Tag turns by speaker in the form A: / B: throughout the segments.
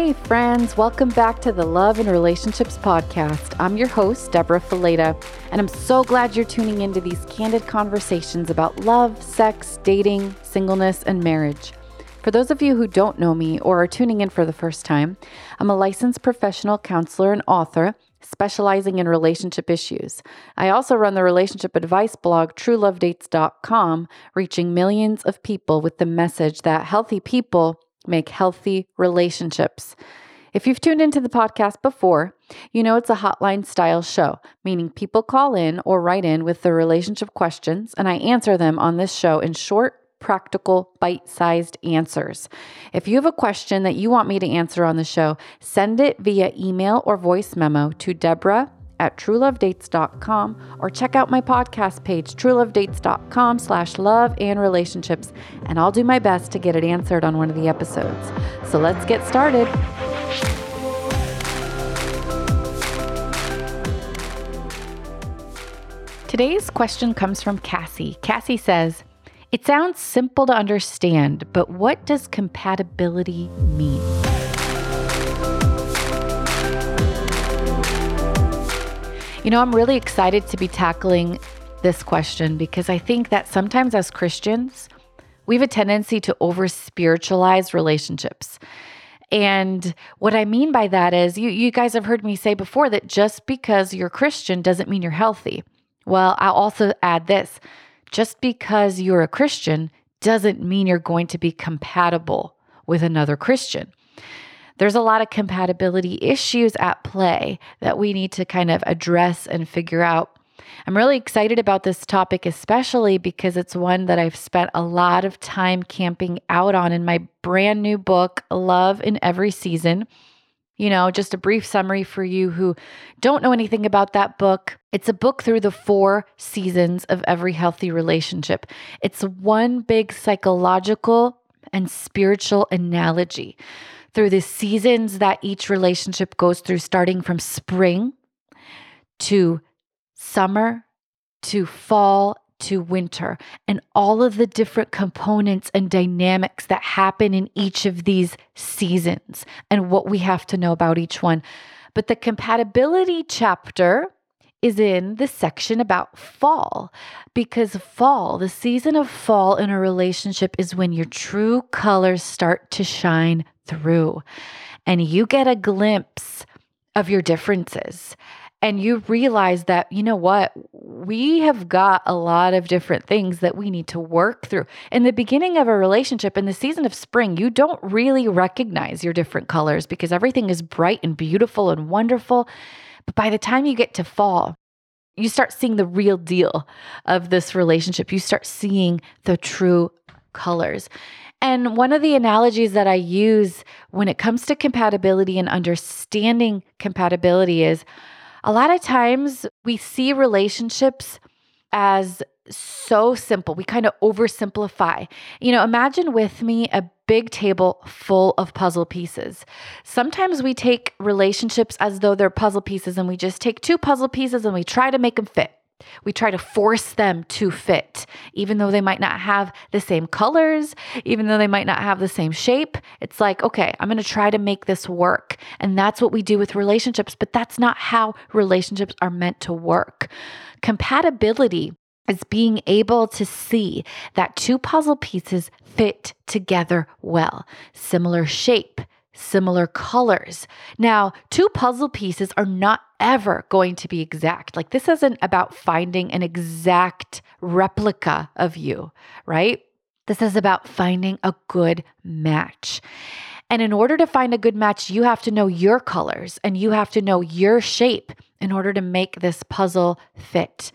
A: Hey, friends, welcome back to the Love and Relationships Podcast. I'm your host, Debra Fileta, and I'm so glad you're tuning into these candid conversations about love, sex, dating, singleness, and marriage. For those of you who don't know me or are tuning in for the first time, I'm a licensed professional counselor and author specializing in relationship issues. I also run the relationship advice blog truelovedates.com, reaching millions of people with the message that healthy people make healthy relationships. If you've tuned into the podcast before, you know it's a hotline style show, meaning people call in or write in with their relationship questions, and I answer them on this show in short, practical, bite sized answers. If you have a question that you want me to answer on the show, send it via email or voice memo to Debra at truelovedates.com or check out my podcast page, truelovedates.com slash love and relationships, and I'll do my best to get it answered on one of the episodes. So let's get started. Today's question comes from Cassie. Cassie says, It sounds simple to understand, but what does compatibility mean? You know, I'm really excited to be tackling this question because I think that sometimes as Christians, we have a tendency to over spiritualize relationships. And what I mean by that is, you, you guys have heard me say before that just because you're Christian doesn't mean you're healthy. Well, I'll also add this just because you're a Christian doesn't mean you're going to be compatible with another Christian there's a lot of compatibility issues at play that we need to kind of address and figure out. I'm really excited about this topic, especially because it's one that I've spent a lot of time camping out on in my brand new book, Love in Every Season. You know, just a brief summary for you who don't know anything about that book. It's a book through the four seasons of every healthy relationship. It's one big psychological and spiritual analogy through the seasons that each relationship goes through, starting from spring to summer to fall to winter, and all of the different components and dynamics that happen in each of these seasons, and what we have to know about each one. But the compatibility chapter is in the section about fall because fall, the season of fall in a relationship, is when your true colors start to shine through and you get a glimpse of your differences and you realize that, you know what, we have got a lot of different things that we need to work through. In the beginning of a relationship, in the season of spring, you don't really recognize your different colors because everything is bright and beautiful and wonderful. But by the time you get to fall, you start seeing the real deal of this relationship. You start seeing the true colors. And one of the analogies that I use when it comes to compatibility and understanding compatibility is a lot of times we see relationships as so simple. We kind of oversimplify. You know, imagine with me a big table full of puzzle pieces. Sometimes we take relationships as though they're puzzle pieces and we just take two puzzle pieces and we try to make them fit. We try to force them to fit, even though they might not have the same colors, even though they might not have the same shape. It's like, okay, I'm going to try to make this work. And that's what we do with relationships, but that's not how relationships are meant to work. Compatibility is being able to see that two puzzle pieces fit together well, similar shape, similar colors. Now, two puzzle pieces are not ever going to be exact. Like, this isn't about finding an exact replica of you, right? This is about finding a good match. And in order to find a good match, you have to know your colors and you have to know your shape in order to make this puzzle fit.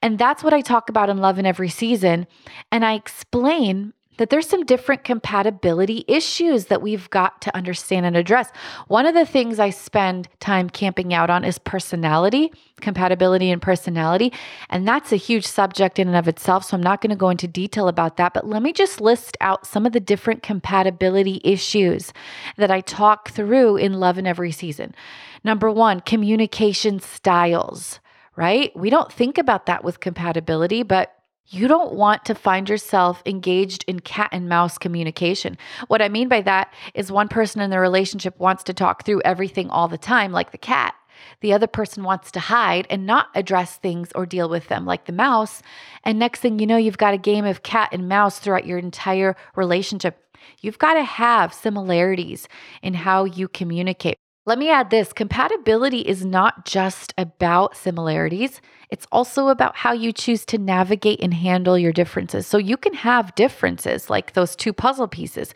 A: And that's what I talk about in Love in Every Season. And I explain that there's some different compatibility issues that we've got to understand and address. One of the things I spend time camping out on is personality, compatibility and personality. And that's a huge subject in and of itself. So I'm not going to go into detail about that. But let me just list out some of the different compatibility issues that I talk through in Love in Every Season. Number one, communication styles right? We don't think about that with compatibility, but You don't want to find yourself engaged in cat and mouse communication. What I mean by that is one person in the relationship wants to talk through everything all the time, like the cat. The other person wants to hide and not address things or deal with them, like the mouse. And next thing you know, you've got a game of cat and mouse throughout your entire relationship. You've got to have similarities in how you communicate. Let me add this compatibility is not just about similarities, it's also about how you choose to navigate and handle your differences. So you can have differences like those two puzzle pieces,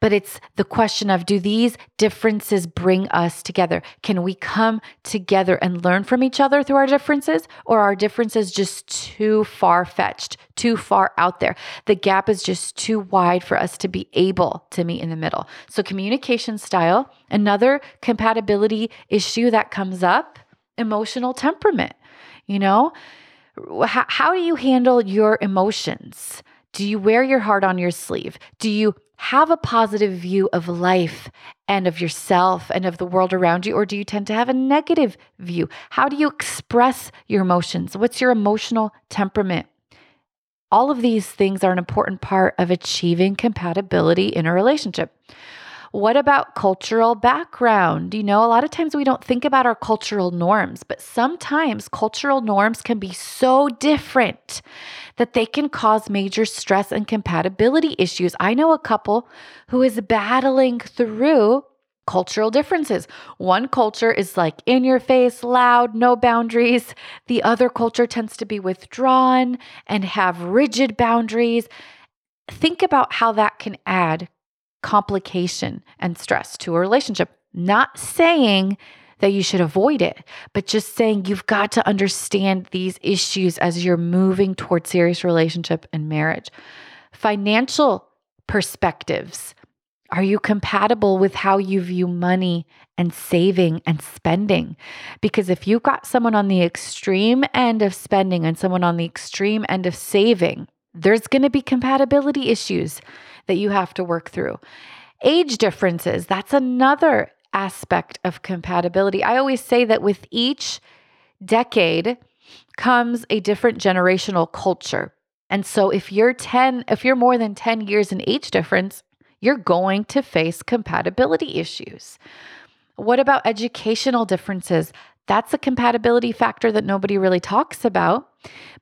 A: but it's the question of do these differences bring us together? Can we come together and learn from each other through our differences, or are differences just too far fetched, too far out there? The gap is just too wide for us to be able to meet in the middle. So, communication style, another compatibility issue that comes up, emotional temperament. You know, how, how do you handle your emotions? Do you wear your heart on your sleeve? Do you have a positive view of life and of yourself and of the world around you? Or do you tend to have a negative view? How do you express your emotions? What's your emotional temperament? All of these things are an important part of achieving compatibility in a relationship. What about cultural background? You know, a lot of times we don't think about our cultural norms, but sometimes cultural norms can be so different that they can cause major stress and compatibility issues. I know a couple who is battling through cultural differences. One culture is like in your face, loud, no boundaries. The other culture tends to be withdrawn and have rigid boundaries. Think about how that can add complication and stress to a relationship. Not saying that you should avoid it, but just saying you've got to understand these issues as you're moving towards serious relationship and marriage. Financial perspectives. Are you compatible with how you view money and saving and spending? Because if you've got someone on the extreme end of spending and someone on the extreme end of saving, there's going to be compatibility issues that you have to work through. Age differences, that's another aspect of compatibility. I always say that with each decade comes a different generational culture. And so if you're 10, if you're more than 10 years in age difference, you're going to face compatibility issues. What about educational differences? That's a compatibility factor that nobody really talks about.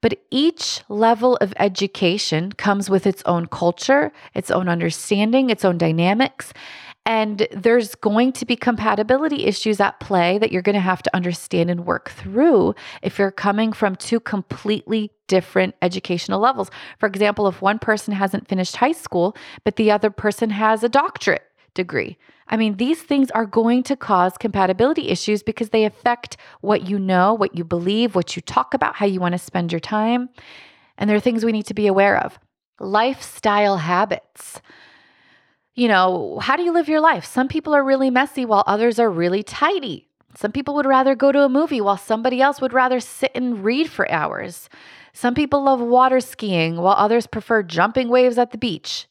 A: But each level of education comes with its own culture, its own understanding, its own dynamics. And there's going to be compatibility issues at play that you're going to have to understand and work through if you're coming from two completely different educational levels. For example, if one person hasn't finished high school, but the other person has a doctorate degree. I mean, these things are going to cause compatibility issues because they affect what you know, what you believe, what you talk about, how you want to spend your time. And there are things we need to be aware of. Lifestyle habits. You know, how do you live your life? Some people are really messy while others are really tidy. Some people would rather go to a movie while somebody else would rather sit and read for hours. Some people love water skiing while others prefer jumping waves at the beach.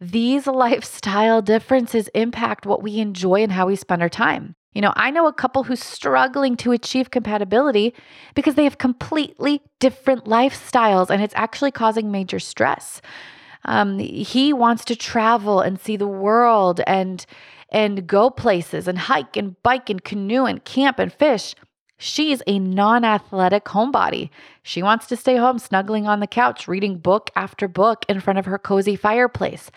A: These lifestyle differences impact what we enjoy and how we spend our time. You know, I know a couple who's struggling to achieve compatibility because they have completely different lifestyles and it's actually causing major stress. Um, he wants to travel and see the world and and go places and hike and bike and canoe and camp and fish. She's a non athletic homebody. She wants to stay home snuggling on the couch, reading book after book in front of her cozy fireplace.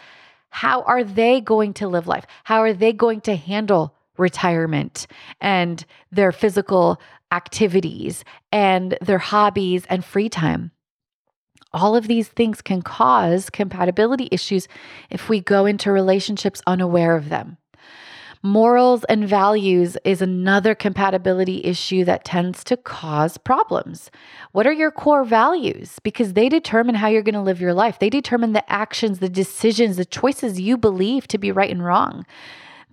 A: How are they going to live life? How are they going to handle retirement and their physical activities and their hobbies and free time? All of these things can cause compatibility issues if we go into relationships unaware of them. Morals and values is another compatibility issue that tends to cause problems. What are your core values? Because they determine how you're going to live your life. They determine the actions, the decisions, the choices you believe to be right and wrong.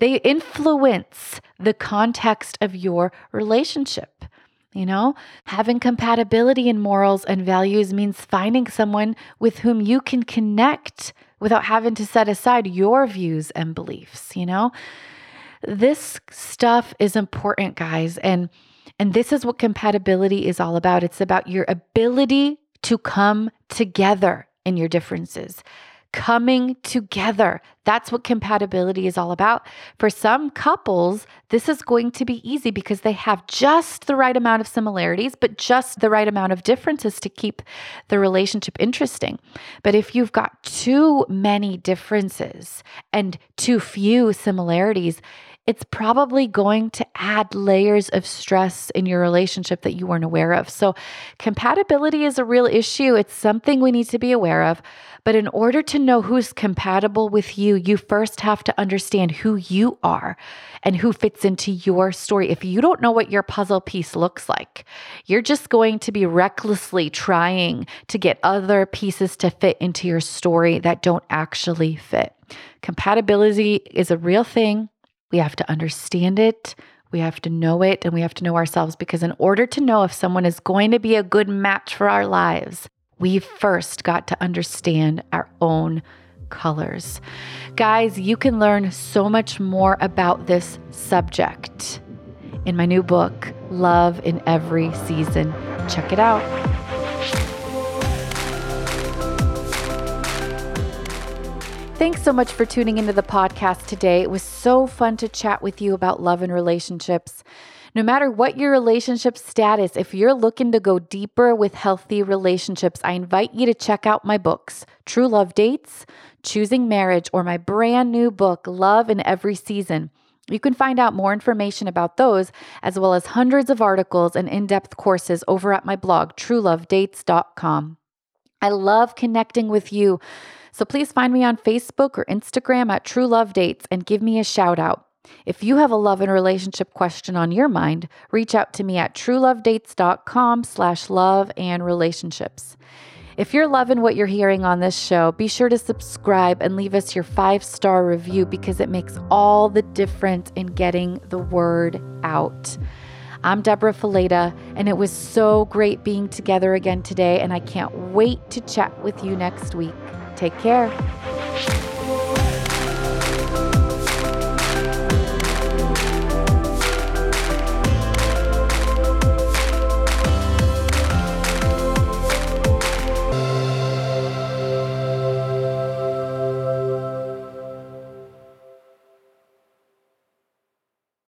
A: They influence the context of your relationship. You know, having compatibility in morals and values means finding someone with whom you can connect without having to set aside your views and beliefs, you know? This stuff is important, guys. And and this is what compatibility is all about. It's about your ability to come together in your differences coming together. That's what compatibility is all about. For some couples, this is going to be easy because they have just the right amount of similarities, but just the right amount of differences to keep the relationship interesting. But if you've got too many differences and too few similarities, it's probably going to add layers of stress in your relationship that you weren't aware of. So, compatibility is a real issue. It's something we need to be aware of. But in order to know who's compatible with you, you first have to understand who you are and who fits into your story. If you don't know what your puzzle piece looks like, you're just going to be recklessly trying to get other pieces to fit into your story that don't actually fit. Compatibility is a real thing. We have to understand it. We have to know it and we have to know ourselves because, in order to know if someone is going to be a good match for our lives, we've first got to understand our own colors. Guys, you can learn so much more about this subject in my new book, Love in Every Season. Check it out. Thanks so much for tuning into the podcast today. It was so fun to chat with you about love and relationships. No matter what your relationship status, if you're looking to go deeper with healthy relationships, I invite you to check out my books, True Love Dates, Choosing Marriage, or my brand new book, Love in Every Season. You can find out more information about those, as well as hundreds of articles and in depth courses over at my blog, truelovedates.com. I love connecting with you so please find me on Facebook or Instagram at True Love Dates and give me a shout out. If you have a love and relationship question on your mind, reach out to me at truelovedates.com slash love and relationships. If you're loving what you're hearing on this show, be sure to subscribe and leave us your five star review because it makes all the difference in getting the word out. I'm Debra Fileta, and it was so great being together again today, and I can't wait to chat with you next week. Take care.